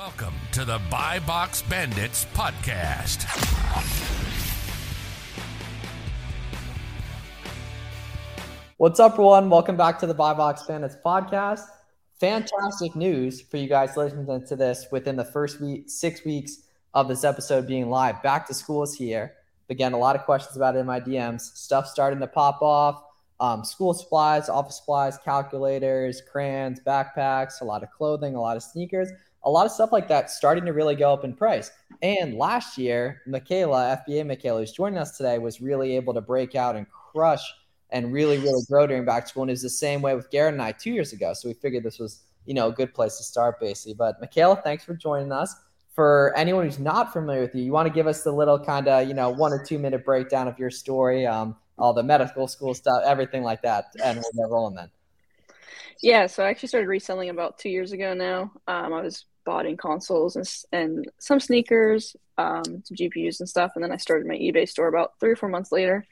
Welcome to the Buy Box Bandits podcast. What's up, everyone? Welcome back to the Buy Box Bandits podcast. Fantastic news for you guys listening to this within the first week, six weeks of this episode being live. Back to school is here. Again, a lot of questions about it in my DMs. Stuff starting to pop off. Um, school supplies, office supplies, calculators, crayons, backpacks, a lot of clothing, a lot of sneakers a lot of stuff like that starting to really go up in price. And last year, Makayla, FBA Makayla, who's joining us today, was really able to break out and crush and really, really grow during back to school. And it was the same way with Garrett and I two years ago. So we figured this was, you know, a good place to start, basically. But Makayla, thanks for joining us. For anyone who's not familiar with you, you want to give us the little kind of, you know, one or two minute breakdown of your story, um, all the medical school stuff, everything like that, and we'll get rolling then. Yeah, so I actually started reselling about two years ago now. Um, I was bought in consoles and, and some sneakers, um, some GPUs and stuff. And then I started my eBay store about three or four months later.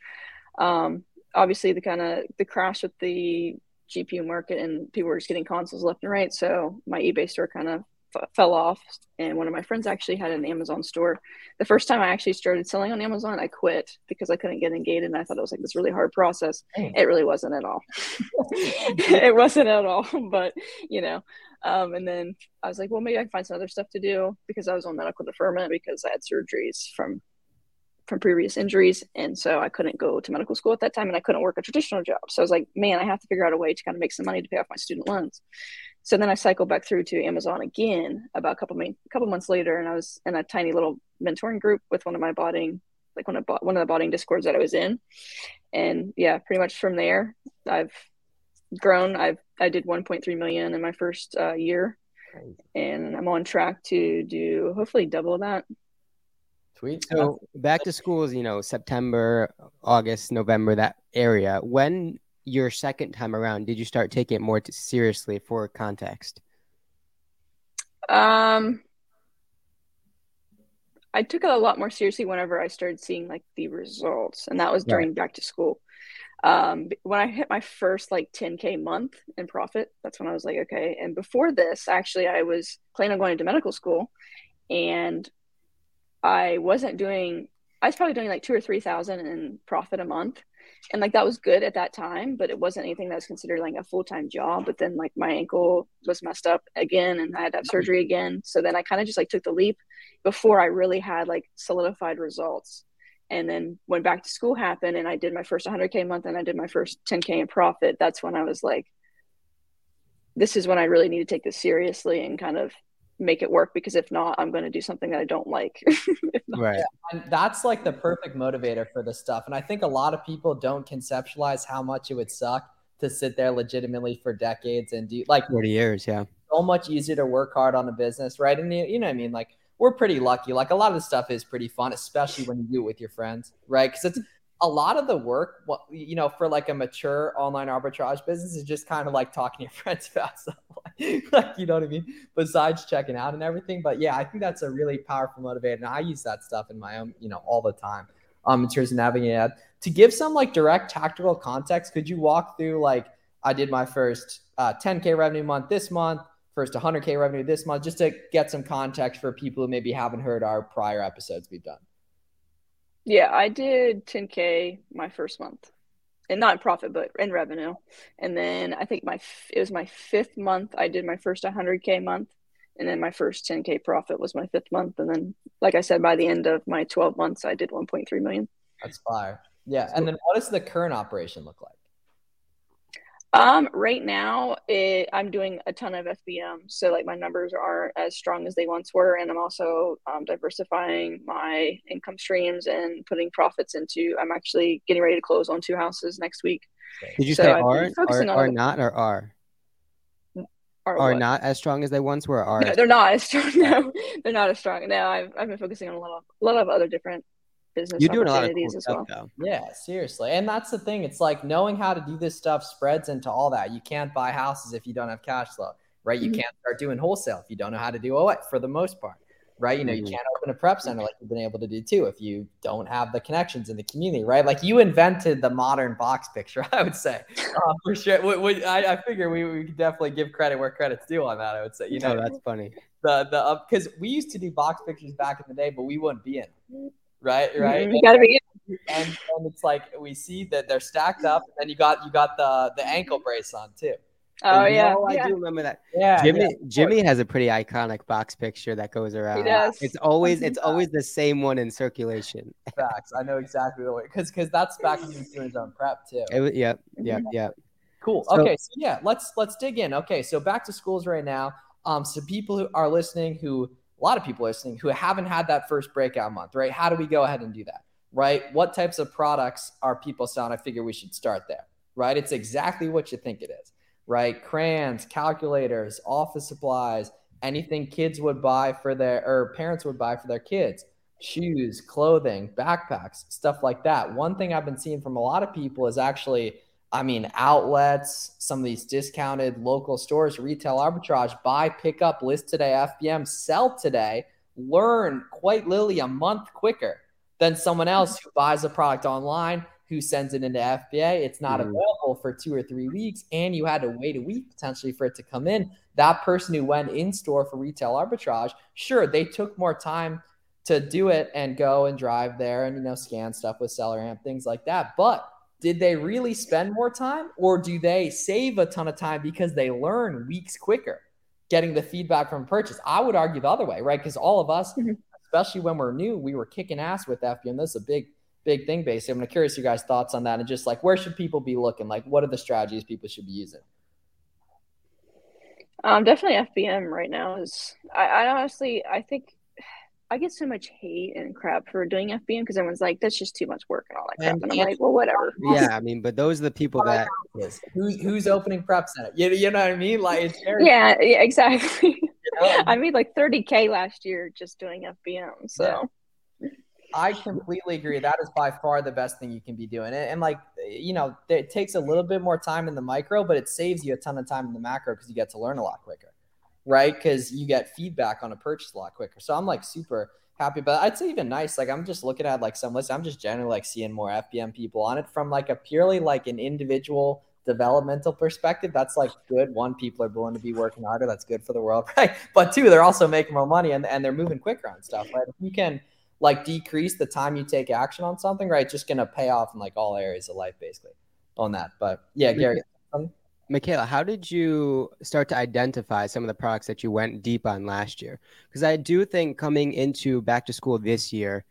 Um, obviously, the kind of the crash with the GPU market and people were just getting consoles left and right. So my eBay store kind of f- fell off. And one of my friends actually had an Amazon store. The first time I actually started selling on Amazon, I quit because I couldn't get engaged, and I thought it was like this really hard process. It really wasn't at all. it wasn't at all. But you know, um, and then I was like, well, maybe I can find some other stuff to do because I was on medical deferment because I had surgeries from from previous injuries, and so I couldn't go to medical school at that time, and I couldn't work a traditional job. So I was like, man, I have to figure out a way to kind of make some money to pay off my student loans. So then I cycled back through to Amazon again about a couple a couple months later, and I was in a tiny little mentoring group with one of my botting like one of one of the botting discords that I was in, and yeah, pretty much from there I've grown. I've I did 1.3 million in my first uh, year, and I'm on track to do hopefully double that. Sweet. So back to school is you know September, August, November that area. When your second time around, did you start taking it more seriously for context? Um, I took it a lot more seriously whenever I started seeing like the results, and that was during right. back to school um when i hit my first like 10k month in profit that's when i was like okay. And before this actually i was planning on going into medical school and i wasn't doing i was probably doing like two or three thousand in profit a month. And like that was good at that time but it wasn't anything that was considered like a full-time job. But then like my ankle was messed up again and i had to have surgery again. So then i kind of just like took the leap before i really had like solidified results and then when back to school happened and i did my first 100k month and i did my first 10k in profit. That's when i was like this is when i really need to take this seriously and kind of make it work because if not i'm going to do something that i don't like. Right. And that's like the perfect motivator for this stuff. And i think a lot of people don't conceptualize how much it would suck to sit there legitimately for decades and do like 40 years yeah. so much easier to work hard on a business right? And you, you know what i mean? Like we're pretty lucky. Like a lot of the stuff is pretty fun, especially when you do it with your friends, right? Because it's a lot of the work, you know, for like a mature online arbitrage business is just kind of like talking to your friends about stuff, like, you know what I mean? Besides checking out and everything. But yeah, I think that's a really powerful motivator. And I use that stuff in my own, you know, all the time um, in terms of navigating. To give some like direct tactical context, could you walk through like, I did my first uh, 10K revenue month this month first 100K revenue this month, just to get some context for people who maybe haven't heard our prior episodes we've done. Yeah, I did 10K my first month and not in profit, but in revenue. And then I think my, it was my fifth month. I did my first 100K month. And then my first 10K profit was my fifth month. And then, like I said, by the end of my 12 months, I did 1.3 million. That's fire. Yeah. And then what does the current operation look like? Um, right now, it, I'm doing a ton of FBM, so like my numbers aren't as strong as they once were, and I'm also um, diversifying my income streams and putting profits into. I'm actually getting ready to close on two houses next week. Did you so say are or, or not or are? Are, are not as strong as they once were. Are no, they're not as strong. No, they're not as strong. No, I've I've been focusing on a lot of a lot of other different business You're doing a lot of cool as well. Stuff, yeah, seriously. And that's the thing. It's like knowing how to do this stuff spreads into all that. You can't buy houses if you don't have cash flow, right? You mm-hmm. can't start doing wholesale if you don't know how to do OA for the most part, right? You know, mm-hmm. you can't open a prep center like you've been able to do too if you don't have the connections in the community, right? Like you invented the modern box picture, I would say, uh, for sure. We, we, I, I, figure we, we could definitely give credit where credit's due on that. I would say, you know, that's funny. the the because we used to do box pictures back in the day, but we wouldn't be in, them, right? Right. You gotta be. And, and it's like we see that they're stacked up, and then you got you got the the ankle brace on too. Oh And yeah, no, I yeah. do remember that. Yeah, Jimmy yeah. Jimmy has a pretty iconic box picture that goes around. He does. It's always it's always the same one in circulation. facts. I know exactly the way because because that's back when he was doing his own prep too. It was, yep, yep, yep. Cool. So- okay, so yeah, let's let's dig in. Okay, so back to schools right now. Um, so people who are listening, who a lot of people listening who haven't had that first breakout month, right? How do we go ahead and do that, right? What types of products are people selling? I figure we should start there, right? It's exactly what you think it is, right? Crayons, calculators, office supplies, anything kids would buy for their or parents would buy for their kids, shoes, clothing, backpacks, stuff like that. One thing I've been seeing from a lot of people is actually I mean, outlets, some of these discounted local stores, retail arbitrage, buy, pick up, list today, FBM, sell today, learn quite literally a month quicker than someone else who buys a product online, who sends it into FBA. It's not Mhm. available for two or three weeks, and you had to wait a week potentially for it to come in. That person who went in store for retail arbitrage, sure, they took more time to do it and go and drive there and you know scan stuff with SellerAmp things like that but did they really spend more time or do they save a ton of time because they learn weeks quicker getting the feedback from purchase i would argue the other way right because all of us Mhm. especially when we're new we were kicking ass with fbm this is a big big thing basically i'm curious your guys thoughts on that and just like where should people be looking like what are the strategies people should be using Um, definitely FBM right now is. I, I honestly, I think I get so much hate and crap for doing FBM because everyone's like, "That's just too much work and all that crap," And- and I'm like, "Well, whatever." Yeah, I mean, but those are the people that is who's who's opening prep center you, you know what i mean like it's very Yeah, yeah, exactly. you know? I made like 30k last year just doing FBM. So I completely agree. That is by far the best thing you can be doing. And, and like, you know, it takes a little bit more time in the micro, but it saves you a ton of time in the macro because you get to learn a lot quicker, right? Because you get feedback on a purchase a lot quicker. So I'm like super happy, but I'd say even nice. Like I'm just looking at like some lists. I'm just generally like seeing more FBM people on it from like a purely like an individual developmental perspective. That's like good. One, people are willing to be working harder. That's good for the world, right? But two, they're also making more money and, and they're moving quicker on stuff, right? If you can like decrease the time you take action on something, right? Just gonna pay off in like all areas of life, basically, on that. But yeah, Gary, Makayla, how did you start to identify some of the products that you went deep on last year? Because I do think coming into back to school this year,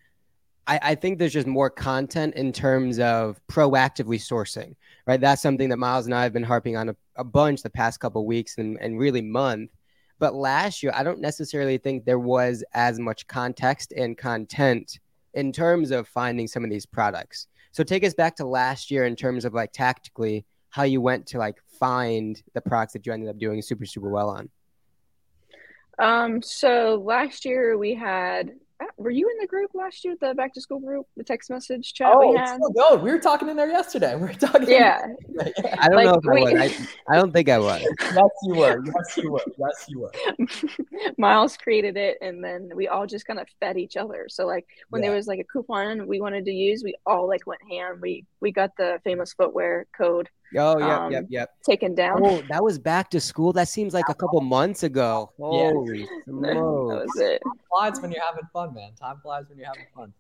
I, I think there's just more content in terms of proactively sourcing, right? That's something that Miles and I have been harping on a, a bunch the past couple weeks and, and really month. But last year, I don't necessarily think there was as much context and content in terms of finding some of these products. So take us back to last year in terms of like tactically how you went to like find the products that you ended up doing super super well on. Um, so last year we had. uh, Were you in the group last year, the back to school group, the text message chat oh, we had? still going. We were talking in there yesterday. We were talking. Yeah, yeah. I don't Like, know if we- I was. I, I don't think I was. Yes, you were. Yes, you were. Yes, you were. Miles created it, and then we all just kind of fed each other. So like when Yeah. there was like a coupon we wanted to use, we all like went ham. We we got the famous footwear code Oh, yep, Um, yep, yep. taken down. Oh, that was back to school. That seems like a couple months ago. Yeah. Holy that was it. Time flies when you're having fun, man. Time flies when you're having fun.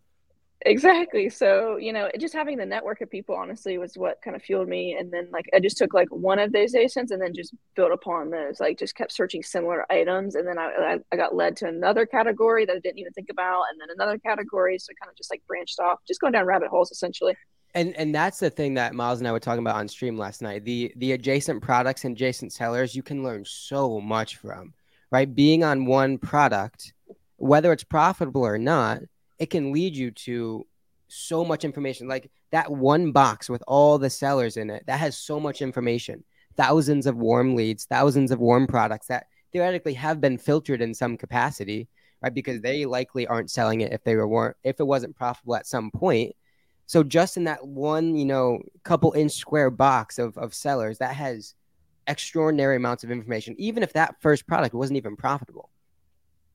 Exactly. So, you know, just having the network of people honestly was what kind of fueled me. And then like I just took like one of those ASINs and then just built upon those. Like just kept searching similar items. And then I I, I got led to another category that I didn't even think about, and then another category. So kind of just like branched off, just going down rabbit holes essentially. And and that's the thing that Miles and I were talking about on stream last night. The the adjacent products and adjacent sellers you can learn so much from, right? Being on one product, whether it's profitable or not, it can lead you to so much information. Like that one box with all the sellers in it, that has so much information. Thousands of warm leads, thousands of warm products that theoretically have been filtered in some capacity, right? Because they likely aren't selling it if they were weren't if it wasn't profitable at some point. So just in that one, you know, couple inch square box of, of sellers, that has extraordinary amounts of information, even if that first product wasn't even profitable.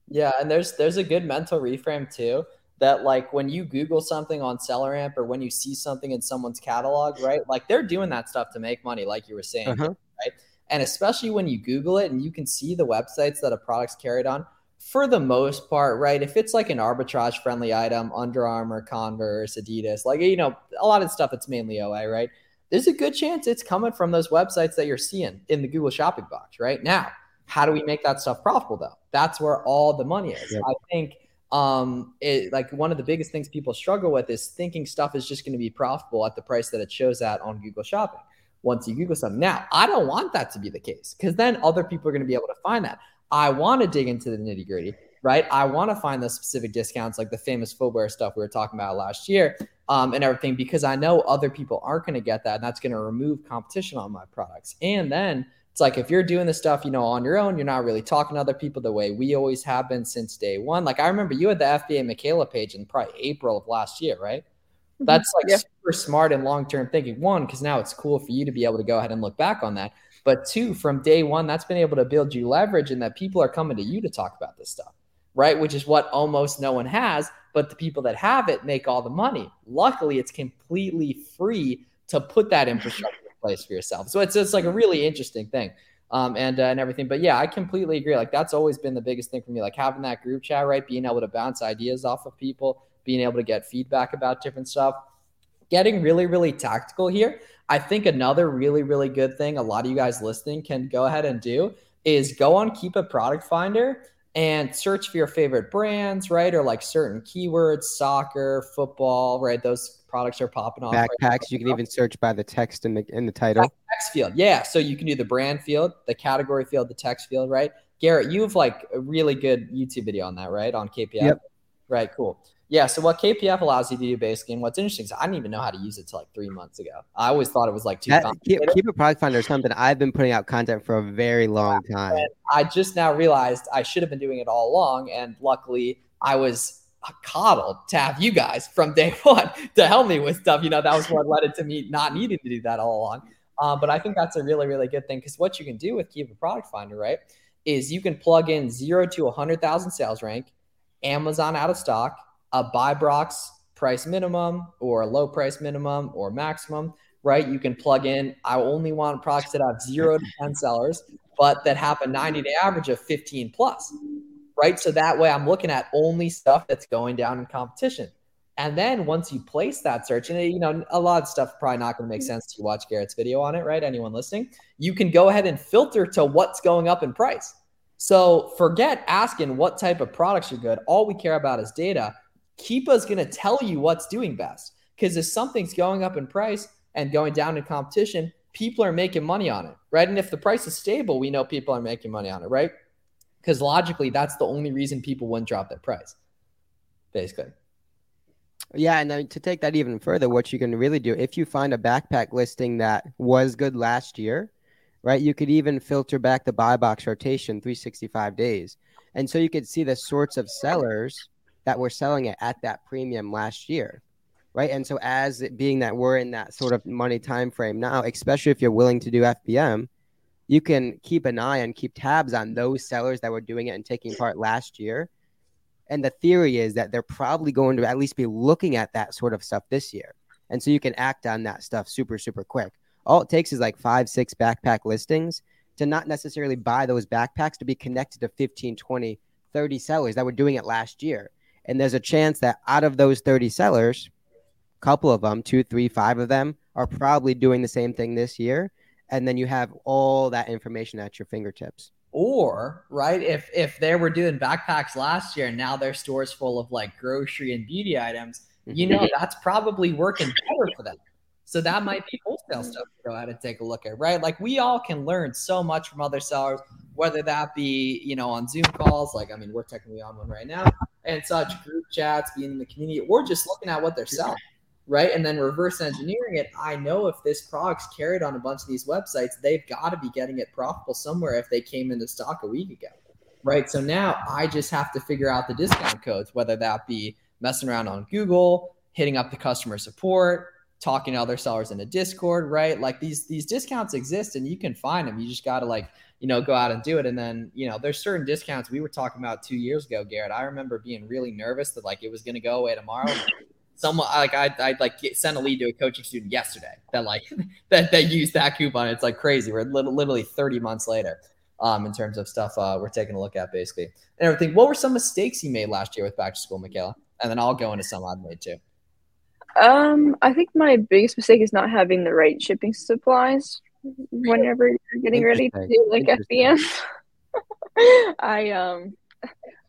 Yeah, and there's there's a good mental reframe too. That like when you Google something on SellerAmp or when you see something in someone's catalog, right? Like they're doing that stuff to make money, like you were saying, Uh-huh. right? And especially when you Google it and you can see the websites that a product's carried on. For the most part, right? If it's like an arbitrage friendly item, Under Armour, Converse, Adidas, like, you know, a lot of stuff that's mainly OA, right? There's a good chance it's coming from those websites that you're seeing in the Google shopping box right now. How do we make that stuff profitable though? That's where all the money is. Yep. I think um it, like one of the biggest things people struggle with is thinking stuff is just going to be profitable at the price that it shows at on Google shopping once you Google something. Now, I don't want that to be the case because then other people are going to be able to find that. I want to dig into the nitty gritty, right? I want to find the specific discounts, like the famous footwear stuff we were talking about last year, um, and everything, because I know other people aren't going to get that, and that's going to remove competition on my products. And then it's like if you're doing this stuff, you know, on your own, you're not really talking to other people the way we always have been since day one. Like I remember you had the FBA Makayla page in probably April of last year, right? Mm-hmm. That's like yeah. super smart and long term thinking. One, because now it's cool for you to be able to go ahead and look back on that. But two, from day one, that's been able to build you leverage and that people are coming to you to talk about this stuff, right? Which is what almost no one has. But the people that have it make all the money. Luckily, it's completely free to put that infrastructure in place for yourself. So it's just like a really interesting thing. Um, and uh, and everything. But yeah, I completely agree. Like that's always been the biggest thing for me. Like having that group chat, right? Being able to bounce ideas off of people, being able to get feedback about different stuff getting really, really tactical here. I think another really, really good thing a lot of you guys listening can go ahead and do is go on Keepa Product Finder and search for your favorite brands, right? Or like certain keywords, soccer, football, right? Those products are popping off. Backpacks. Right you can even search by the text in the in the title. Text field, yeah. So you can do the brand field, the category field, the text field, right? Garrett, you have like a really good YouTube video on that, right? On KPF. Yep. Right. Cool. Yeah. So what KPF allows you to do basically, and what's interesting is I didn't even know how to use it till like three months ago. I always thought it was like too keep, keep, a product finder is something I've been putting out content for a very long time. And I just now realized I should have been doing it all along, and luckily I was coddled to have you guys from day one to help me with stuff. You know, that was what led it to me not needing to do that all along. Um, but I think that's a really, really good thing because what you can do with Keepa Product Finder, right, is you can plug in zero to 100,000 sales rank, Amazon out of stock, a buy box price minimum or a low price minimum or maximum, right? You can plug in, I only want products that have zero to 10 sellers, but that have a 90 day average of 15 plus, right? So that way I'm looking at only stuff that's going down in competition. And then once you place that search, and you know, a lot of stuff probably not going to make sense to you watch Garrett's video on it, right? Anyone listening, you can go ahead and filter to what's going up in price. So forget asking what type of products are good. All we care about is data. Keepa's going to tell you what's doing best. Because if something's going up in price and going down in competition, people are making money on it, right? And if the price is stable, we know people are making money on it, right? Because logically, that's the only reason people wouldn't drop their price, basically. Yeah, and then to take that even further, what you can really do if you find a backpack listing that was good last year, right? You could even filter back the buy box rotation 365 days. And so you could see the sorts of sellers that were selling it at that premium last year right? And so as it being that we're in that sort of money time frame now especially if you're willing to do fbm you can keep an eye and keep tabs on those sellers that were doing it and taking part last year. And the theory is that they're probably going to at least be looking at that sort of stuff this year. And so you can act on that stuff super super quick. All it takes is like five six backpack listings to not necessarily buy those backpacks to be connected to 15 20 30 sellers that were doing it last year and there's a chance that out of those 30 sellers, a couple of them, two, three, five of them, are probably doing the same thing this year. And then you have all that information at your fingertips. Or, right, if if they were doing backpacks last year and now their store's full of like grocery and beauty items, you know mm-hmm. that's probably working better for them. So that might be mm-hmm. wholesale stuff to go out and take a look at, right? Like we all can learn so much from other sellers, whether that be, you know, on Zoom calls, like I mean, we're technically on one right now, and such group chats, being in the community, or just looking at what they're selling, right? And then reverse engineering it. I know if this product's carried on a bunch of these websites, they've got to be getting it profitable somewhere if they came into stock a week ago, right? So now I just have to figure out the discount codes, whether that be messing around on Google, hitting up the customer support, talking to other sellers in a Discord, right? Like these these discounts exist and you can find them. You just got to like you know, go out and do it. And then, you know, there's certain discounts we were talking about two years ago, Garrett. I remember being really nervous that like it was going to go away tomorrow. Someone like I I'd like get, send a lead to a coaching student yesterday that like that that used that coupon. It's like crazy. We're literally 30 months later. um, in terms of stuff uh, we're taking a look at basically and everything. What were some mistakes you made last year with back to school, Makayla? And then I'll go into some I've made too. Um, I think my biggest mistake is not having the right shipping supplies whenever you're getting ready to do like FBM. I um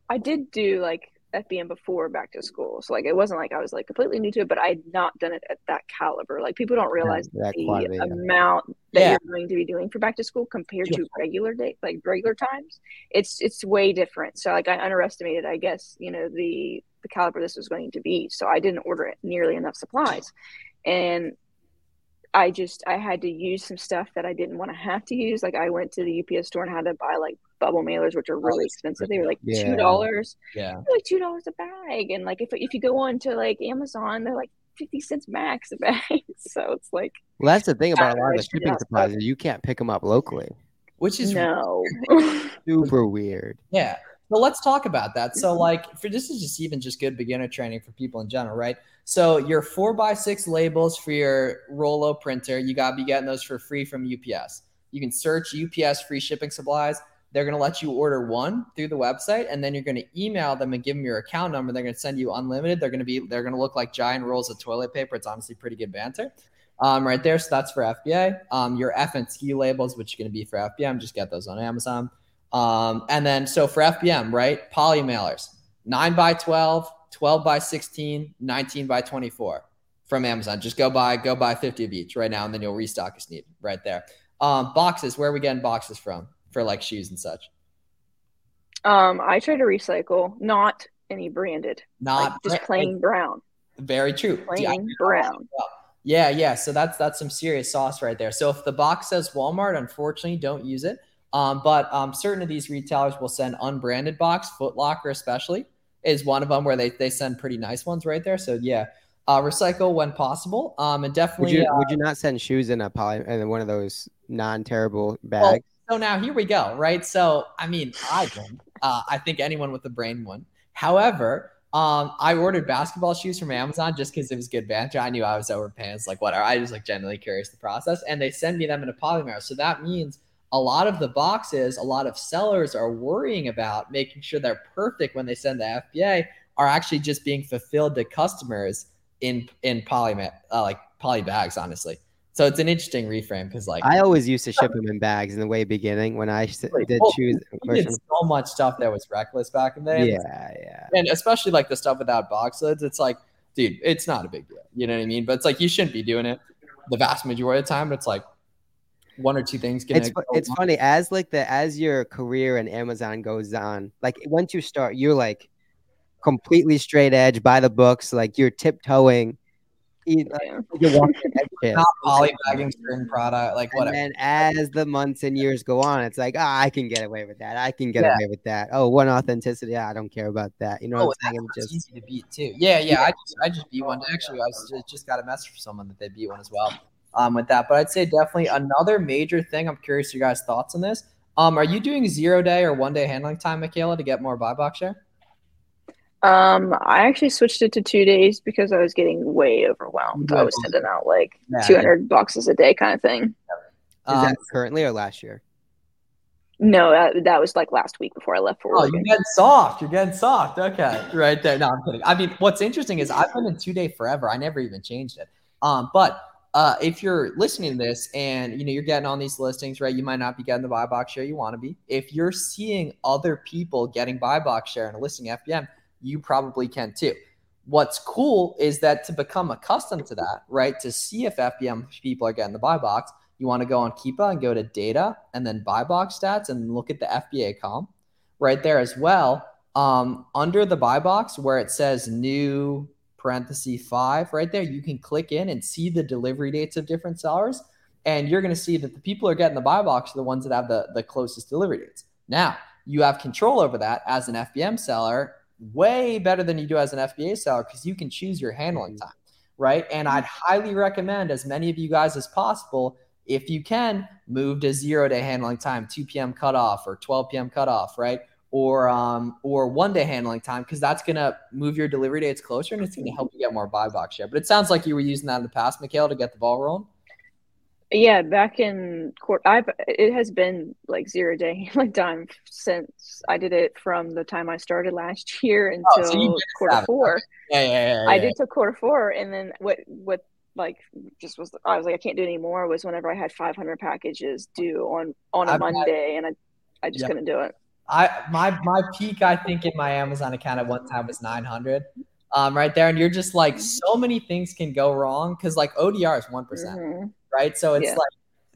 I did do like FBM before back to school. So like it wasn't like I was like completely new to it, but I had not done it at that caliber. Like people don't realize Yeah, that the quality, yeah. amount that Yeah. you're going to be doing for back to school compared Yeah. to regular day like regular times. It's it's way different. So like I underestimated, I guess, you know, the the caliber this was going to be. So I didn't order nearly enough supplies. And I just I had to use some stuff that I didn't want to have to use. Like I went to the UPS store and had to buy like bubble mailers, which are oh, really expensive. They were like Yeah. two dollars Yeah. they're like two dollars a bag and like if, if you go on to like amazon they're like 50 cents max a bag so it's like Well, that's the thing about a lot of the shipping supplies is you can't pick them up locally. Which is no Super weird. Yeah. Well, let's talk about that. So, like, for this is just even just good beginner training for people in general, right? So, your four by six labels for your Rollo printer, you gotta be getting those for free from UPS. You can search UPS free shipping supplies. They're gonna let you order one through the website, and then you're gonna email them and give them your account number. They're gonna send you unlimited. They're gonna be they're gonna look like giant rolls of toilet paper. It's honestly pretty good banter. Um, right there. So that's for FBA. Um, your FNSKU labels, which are going to be for FBM, just get those on Amazon. Um, and then so for FBM, right? Poly mailers, 9 by 12, 12 by 16, 19 by 24 from Amazon. Just go buy, go buy 50 of each right now, and then you'll restock as needed right there. Um, boxes, where are we getting boxes from for like shoes and such? um i try to recycle not any branded Not like just plain brown Very true. Plain brown Yeah, yeah. So that's that's some serious sauce right there. So if the box says Walmart, unfortunately, don't use it. Um, but um, certain of these retailers will send unbranded box. Foot Locker, especially, is one of them where they they send pretty nice ones right there. So yeah, uh, recycle when possible. Um, and Would definitely. you uh, would you not send shoes in a poly in one of those non terrible Well, bags? so now here we go, right? So I mean, I wouldn't. Uh, I think anyone with a brain would. However, um, I ordered basketball shoes from Amazon just because it was good banter. I knew I was overpaying. It's like whatever. I was like genuinely curious the process, and they send me them in a polymer. So that means a lot of the boxes, a lot of sellers are worrying about making sure they're perfect when they send the FBA are actually just being fulfilled to customers in in poly uh, like poly bags. Honestly, so it's an interesting reframe because like I always used to ship them in bags in the way beginning when I did choose. we did so much stuff that was reckless back in the day. Yeah, yeah. And especially like the stuff without box lids, it's like, dude, it's not a big deal. You know what I mean? But it's like you shouldn't be doing it the vast majority of the time. It's like one or two things. Gonna It's go it's wrong. funny as like the as your career in Amazon goes on. Like once you start, you're like completely straight edge by the books. Like you're tiptoeing. You, like, yeah. you're walking not polybagging certain product, like And whatever. then as the months and years go on, it's like, ah, I can get away with that. I can get Yeah. away with that. Oh, one authenticity. I don't care about that. You know Oh, what I'm saying? that's It's what's just easy to beat too. Yeah, yeah. I just I just beat one. Actually, I was just, just got a message from someone that they beat one as well. Um, with that, but I'd say definitely another major thing. I'm curious your guys' thoughts on this. Um, are you doing zero day or one day handling time, Makayla, to get more buy box share? um i actually switched it to two days because i was getting way overwhelmed i was sending out like Yeah, 200 boxes a day kind of thing is Um, that currently or last year? no that, that was like last week before i left for work. Oh, you're getting soft. You're getting soft. Okay, right there. No, I'm kidding. I mean, what's interesting is I've been in two day forever. I never even changed it. Um, but uh, if you're listening to this and you know you're getting on these listings, right? You might not be getting the buy box share you want to be. If you're seeing other people getting buy box share and a listing FBM, you probably can too. What's cool is that to become accustomed to that, right? To see if FBM people are getting the buy box, you want to go on Keepa and go to data and then buy box stats and look at the FBA comp right there as well. Um, under the buy box where it says new parenthesis five, right there, you can click in and see the delivery dates of different sellers. And you're going to see that the people who are getting the buy box are the ones that have the, the closest delivery dates. Now, you have control over that as an FBM seller, way better than you do as an FBA seller because you can choose your handling mm-hmm. time, right? And I'd mm-hmm. highly recommend as many of you guys as possible if you can move to zero day handling time 2 p.m cutoff or 12 p.m cutoff right or um or one day handling time because that's gonna move your delivery dates closer and it's gonna help you get more buy box share but it sounds like you were using that in the past Makayla, to get the ball rolling Yeah, back in court, I've it has been like zero day like time since I did it from the time I started last year until Oh, so quarter four. Yeah, yeah, yeah. I did till quarter four, and then what what like just was I was like I can't do it anymore. Was whenever I had 500 packages due on on a I've had- Monday, and I I just Yeah. couldn't do it. I my my peak I think in my Amazon account at one time was 900. Um, right there, and you're just like so many things can go wrong because like ODR is one Mhm. right? So it's Yeah. like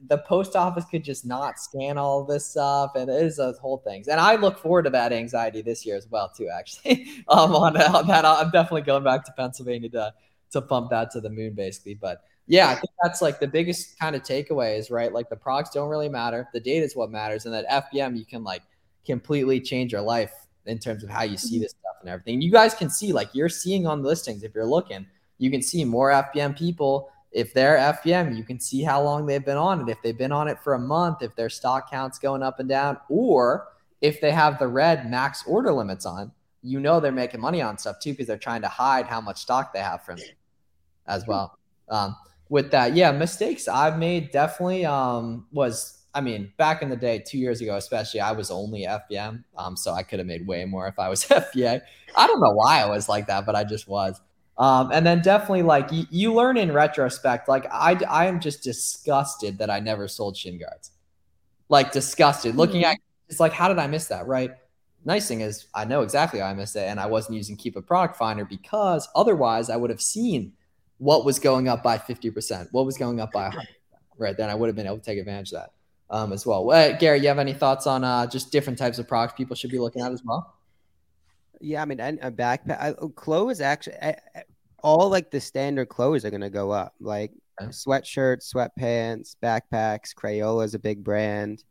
the post office could just not scan all this stuff, and it is a whole things. And I look forward to that anxiety this year as well, too. Actually, um, on, on that, I'm definitely going back to Pennsylvania to to pump that to the moon, basically. But yeah, I think that's like the biggest kind of takeaway is right. Like the products don't really matter; the data is what matters, and that FBM you can like completely change your life in terms of how you see this stuff and everything. You guys can see like you're seeing on the listings if you're looking, you can see more FBM people if they're FBM, you can see how long they've been on it. If they've been on it for a month, if their stock count's going up and down, or if they have the red max order limits on, you know they're making money on stuff too because they're trying to hide how much stock they have from you as well. Um, with that, yeah, mistakes I've made definitely um, was, I mean, back in the day, two years ago, especially, I was only FBM. Um, so I could have made way more if I was FBA. I don't know why I was like that, but I just was. Um, and then definitely like you, you learn in retrospect. Like I, I am just disgusted that I never sold shin guards. Like disgusted. Looking at it's like, how did I miss that? Right. Nice thing is I know exactly how I missed it, and I wasn't using Keepa Product Finder because otherwise I would have seen what was going up by fifty percent, what was going up by 100 right then. I would have been able to take advantage of that um, as well. Uh, Gary, you have any thoughts on uh, just different types of products people should be looking at as well? Yeah, I mean, and a backpack, I, clothes actually, I, all like the standard clothes are gonna go up. Like Okay. sweatshirts, sweatpants, backpacks. Crayola is a big brand,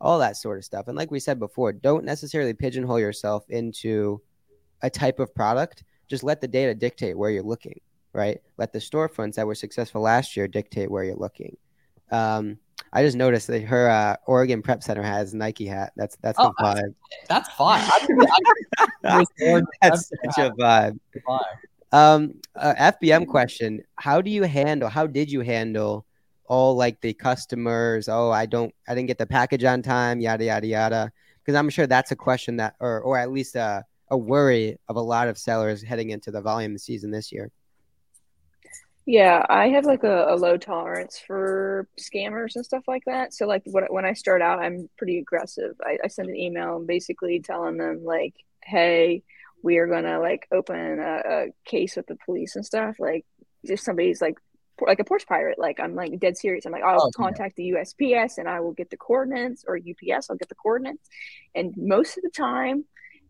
all that sort of stuff. And like we said before, don't necessarily pigeonhole yourself into a type of product. Just let the data dictate where you're looking. Right? Let the storefronts that were successful last year dictate where you're looking. Um, I just noticed that her uh, Oregon Prep Center has Nike hat. That's that's Oh, vibe. That's fine. I think- I think- That's such a vibe. Fine. Um, uh, FBM question: How do you handle? How did you handle all like the customers? Oh, I don't, I didn't get the package on time. Yada yada yada. Because I'm sure that's a question that, or or at least a a worry of a lot of sellers heading into the volume season this year. Yeah, I have like a, a low tolerance for scammers and stuff like that. So like what, when I start out, I'm pretty aggressive. I, I send an email basically telling them like, "Hey, we are gonna like open a, a case with the police and stuff. Like if somebody's like like a porch pirate, like I'm like dead serious. I'm like, I'll Oh, yeah. contact the USPS and I will get the coordinates or UPS. I'll get the coordinates. And most of the time,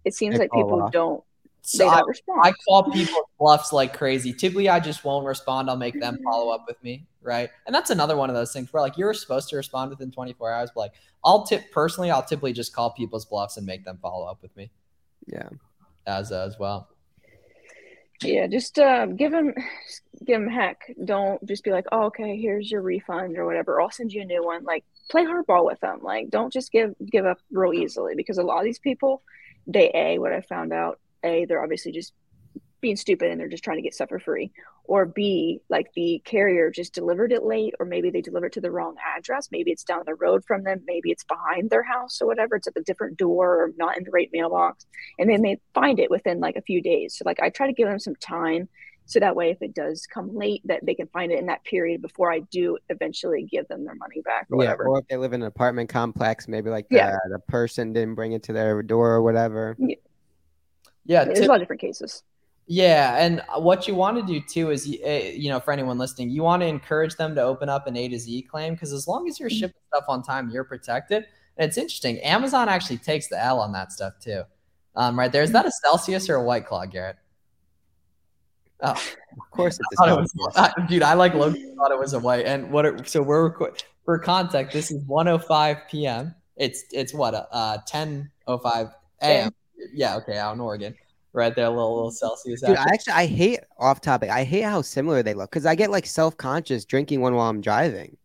it seems like oh, people off. don't So I. I call people bluffs like crazy. Typically, I just won't respond. I'll make them follow up with me, right? And that's another one of those things where like you're supposed to respond within 24 hours, but like I'll tip personally, I'll typically just call people's bluffs and make them follow up with me Yeah. as as well. Yeah, just uh, give them, give them heck. Don't just be like, oh, okay, here's your refund or whatever. I'll send you a new one. Like, play hardball with them. Like, don't just give give up real easily because a lot of these people, they a what I found out, a they're obviously just being stupid and they're just trying to get stuff for free, or b like the carrier just delivered it late, or maybe they delivered to the wrong address. Maybe it's down the road from them. Maybe it's behind their house or whatever. It's at a different door or not in the right mailbox and then they find it within like a few days. So like I try to give them some time so that way if it does come late that they can find it in that period before I do eventually give them their money back or Yeah, whatever. or if they live in an apartment complex, maybe like the, Yeah. the person didn't bring it to their door or whatever. Yeah, Yeah, there's tip- a lot of different cases. Yeah, and what you want to do too is, you uh, know, for anyone listening, you want to encourage them to open up an A to Z claim because as long as you're Mm-hmm. shipping stuff on time, you're protected. And it's interesting, Amazon actually takes the L on that stuff too. Um, right there, is that a Celsius or a White Claw, Garrett? Oh, Of course, it's I was, uh, dude. I like Logan thought it was a white. And what? It, so we're for context. This is 1:05 p.m. It's it's what uh 10:05 a.m. Yeah, okay, out in Oregon, right there, a little little Celsius. Dude, action. I actually I hate off topic. I hate how similar they look because I get like self conscious drinking one while I'm driving.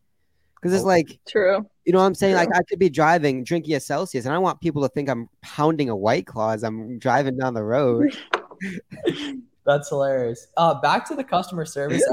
Because it's Oh. like True. you know what I'm saying. Like I could be driving drinking a Celsius, and I want people to think I'm pounding a White Claw as I'm driving down the road. That's hilarious. Uh, back to the customer service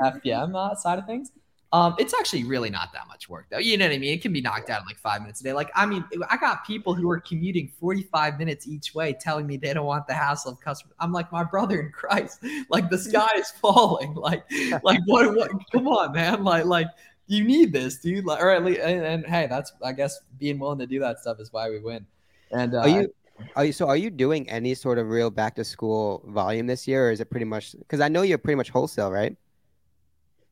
FBM uh, side of things. Um, it's actually really not that much work though. You know what I mean? It can be knocked out in like five minutes a day. Like, I mean, I got people who are commuting 45 minutes each way telling me they don't want the hassle of customers. I'm like, my brother in Christ, like the sky is falling. Like, like what, what come on, man. Like, like you need this, dude. Like, or at least, and, and hey, that's I guess being willing to do that stuff is why we win. And uh, Are you are you so are you doing any sort of real back to school volume this year or is it pretty much because I know you're pretty much wholesale, right?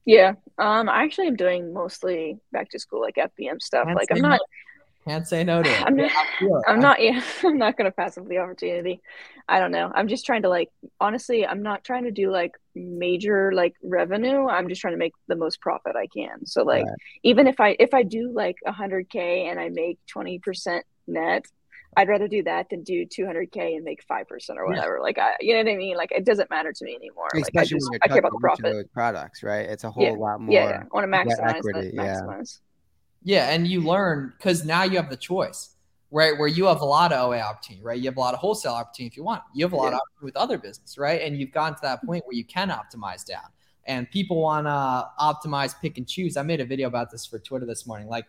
Yeah. Um, I actually am doing mostly back to school like FBM stuff. Can't Like I'm not can't say no to it. I'm not- I feel it. I'm not yeah, I'm not gonna pass up the opportunity. I don't know. I'm just trying to like honestly, I'm not trying to do like major like revenue. I'm just trying to make the most profit I can. So like Right. even if I if I do like hundred K and I make twenty percent net, I'd rather do that than do two hundred K and make five percent or Yeah. whatever. Like I you know what I mean? Like it doesn't matter to me anymore. Like I Especially just when you're I care about the touching each of profit. those products, right? It's a whole lot more. Yeah, yeah. I want to get maximize equity, that yeah. maximize. Yeah, and you learn because now you have the choice, right? Where you have a lot of OA opportunity, right? You have a lot of wholesale opportunity if you want. You have a lot of opportunity with other business, right? And you've gotten to that point where you can optimize down. And people want to optimize, pick and choose. I made a video about this for Twitter this morning. Like,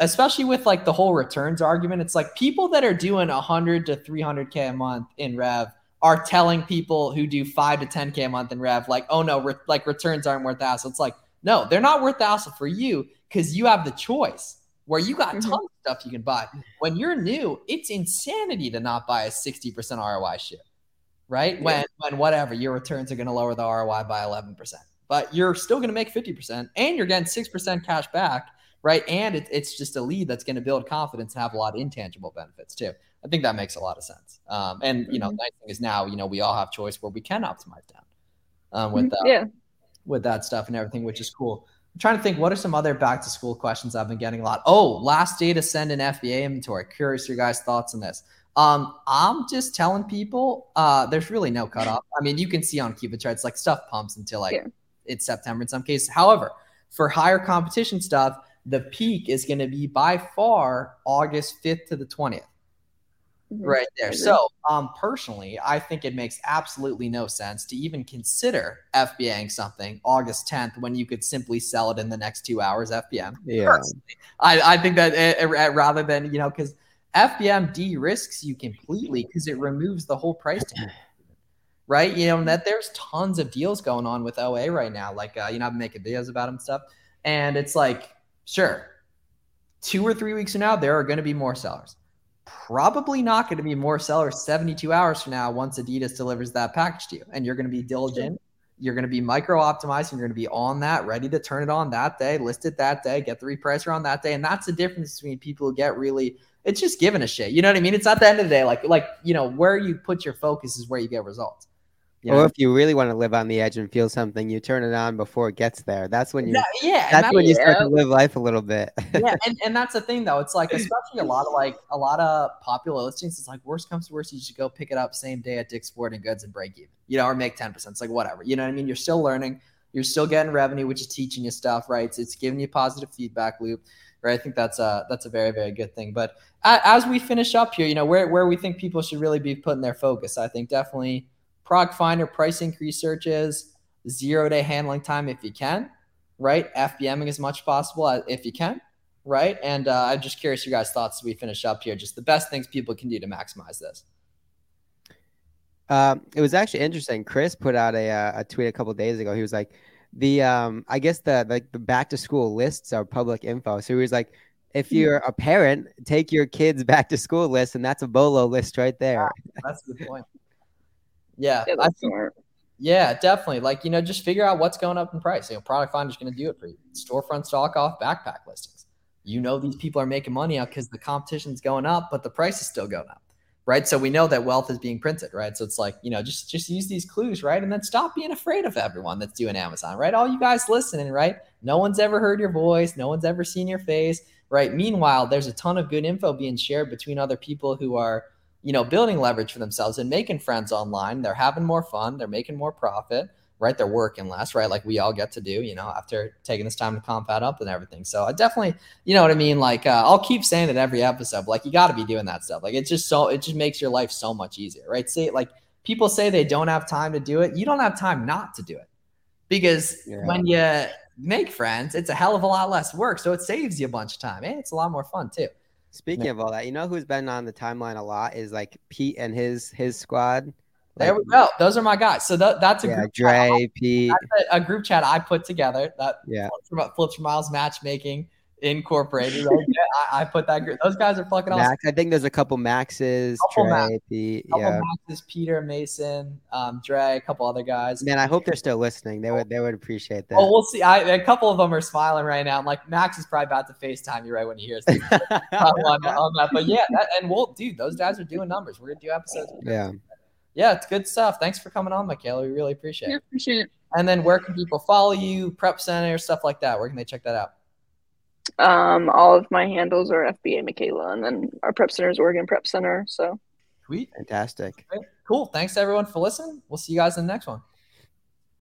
especially with like the whole returns argument, it's like people that are doing 100 to 300k a month in rev are telling people who do five to 10k a month in rev, like, oh no, re- like returns aren't worth the hassle. It's like, no, they're not worth the hassle for you because you have the choice where you got Mhm. tons of stuff you can buy. When you're new, it's insanity to not buy a 60% ROI shit, right? Yeah. When when whatever your returns are going to lower the ROI by 11%, but you're still going to make 50% and you're getting 6% cash back, right? And it, it's just a lead that's going to build confidence and have a lot of intangible benefits too. I think that makes a lot of sense. Um, and you know, Mhm. the nice thing is now, you know, we all have choice where we can optimize down um, with that Yeah. with that stuff and everything, which is cool. I'm trying to think what are some other back to school questions I've been getting a lot. Oh, last day to send an FBA inventory. Curious your guys' thoughts on this. Um, I'm just telling people uh, there's really no cutoff. I mean, you can see on It Charts like stuff pumps until like Yeah. it's September in some cases. However, for higher competition stuff, the peak is going to be by far August 5th to the 20th Mhm. right there. So, um, personally, I think it makes absolutely no sense to even consider FBAing something August 10th when you could simply sell it in the next two hours FBM. Yeah. Personally. I, I think that it, it- rather than, you know, because FBM de risks you completely because it removes the whole price tag. Right, you know and that there's tons of deals going on with OA right now. Like, uh, you know, I'm making videos about them and stuff, and it's like, sure, two or three weeks from now, there are going to be more sellers probably not going to be more sellers 72 hours from now once Adidas delivers that package to you. And you're going to be diligent. You're going to be micro optimized. You're going to be on that, ready to turn it on that day, list it that day, get the repricer on that day. And that's the difference between people who get really, it's just giving a shit. You know what I mean? It's at the end of the day, like, like, you know, where you put your focus is where you get results. You know? Or if you really want to live on the edge and feel something, you turn it on before it gets there. That's when you. That- yeah. That's that- when you start Yeah. to live life a little bit. yeah, and, and that's the thing though. It's like especially a lot of like a lot of popular listings. It's like worst comes to worst, you should go pick it up same day at Dick's Sporting Goods and break even, you know, or make ten percent. It's like whatever, you know what I mean. You're still learning, you're still getting revenue, which is teaching you stuff, right? It's, it's giving you positive feedback loop, right? I think that's a that's a very very good thing. But as we finish up here, you know, where where we think people should really be putting their focus, I think definitely Prog Finder price increase searches, zero day handling time if you can, right? FBMing as much possible if you can, right? And uh, I'm just curious your guys' thoughts as we finish up here. Just the best things people can do to maximize this. Um, it was actually interesting. Chris put out a, uh, a tweet a couple days ago. He was like, the um, I guess the like the back to school lists are public info. So he was like, if you're a parent, take your kids back to school list, and that's a bolo list right there. That's a good point. Yeah, Yeah, I think, yeah, definitely. Like you know, just figure out what's going up in price. You know, Product Finder's going to do it for you. Storefront stock off backpack listings. You know, these people are making money out because the competition's going up, but the price is still going up, right? So we know that wealth is being printed, right? So it's like you know, just just use these clues, right? And then stop being afraid of everyone that's doing Amazon, right? All you guys listening, right? No one's ever heard your voice. No one's ever seen your face, right? Meanwhile, there's a ton of good info being shared between other people who are you know, building leverage for themselves and making friends online. They're having more fun. They're making more profit, right? They're working less, right? Like we all get to do, you know, after taking this time to comp that up and everything. So I definitely, you know what I mean? Like uh, I'll keep saying it every episode. Like you got to be doing that stuff. Like it's just so, it just makes your life so much easier, right? See, like people say they don't have time to do it. You don't have time not to do it because Yeah. when you make friends, it's a hell of a lot less work. So it saves you a bunch of time. And it's a lot more fun too. Speaking of all that, you know who's been on the timeline a lot is like Pete and his his squad. There Like, we go. Those are my guys. So that, that's a Yeah, group chat. Dre, Pete. That's a, a group chat I put together. That Yeah. flips for, flips for miles matchmaking incorporated. Right? I, I put that group. Those guys are fucking awesome. I think there's a couple Maxes, Couple Dre, Max- Pete. couple Yeah. Maxes, Peter, Mason, um, Dre, a couple other guys. Man, I hope they're still listening. They would they would appreciate that. Well, we'll see. I, a couple of them are smiling right now. I'm like, Max is probably about to FaceTime you right when he hears this. on, on that. But yeah, that, and we'll, dude, those guys are doing numbers. We're gonna do episodes. yeah. Yeah, it's good stuff. Thanks for coming on, Makayla. We really appreciate Yeah, it. appreciate it. And then where can people follow you? Prep Center, stuff like that. Where can they check that out? Um, all of my handles are FBA Makayla, and then our prep center is Oregon Prep Center. So Sweet. Fantastic. Cool. Thanks everyone for listening. We'll see you guys in the next one.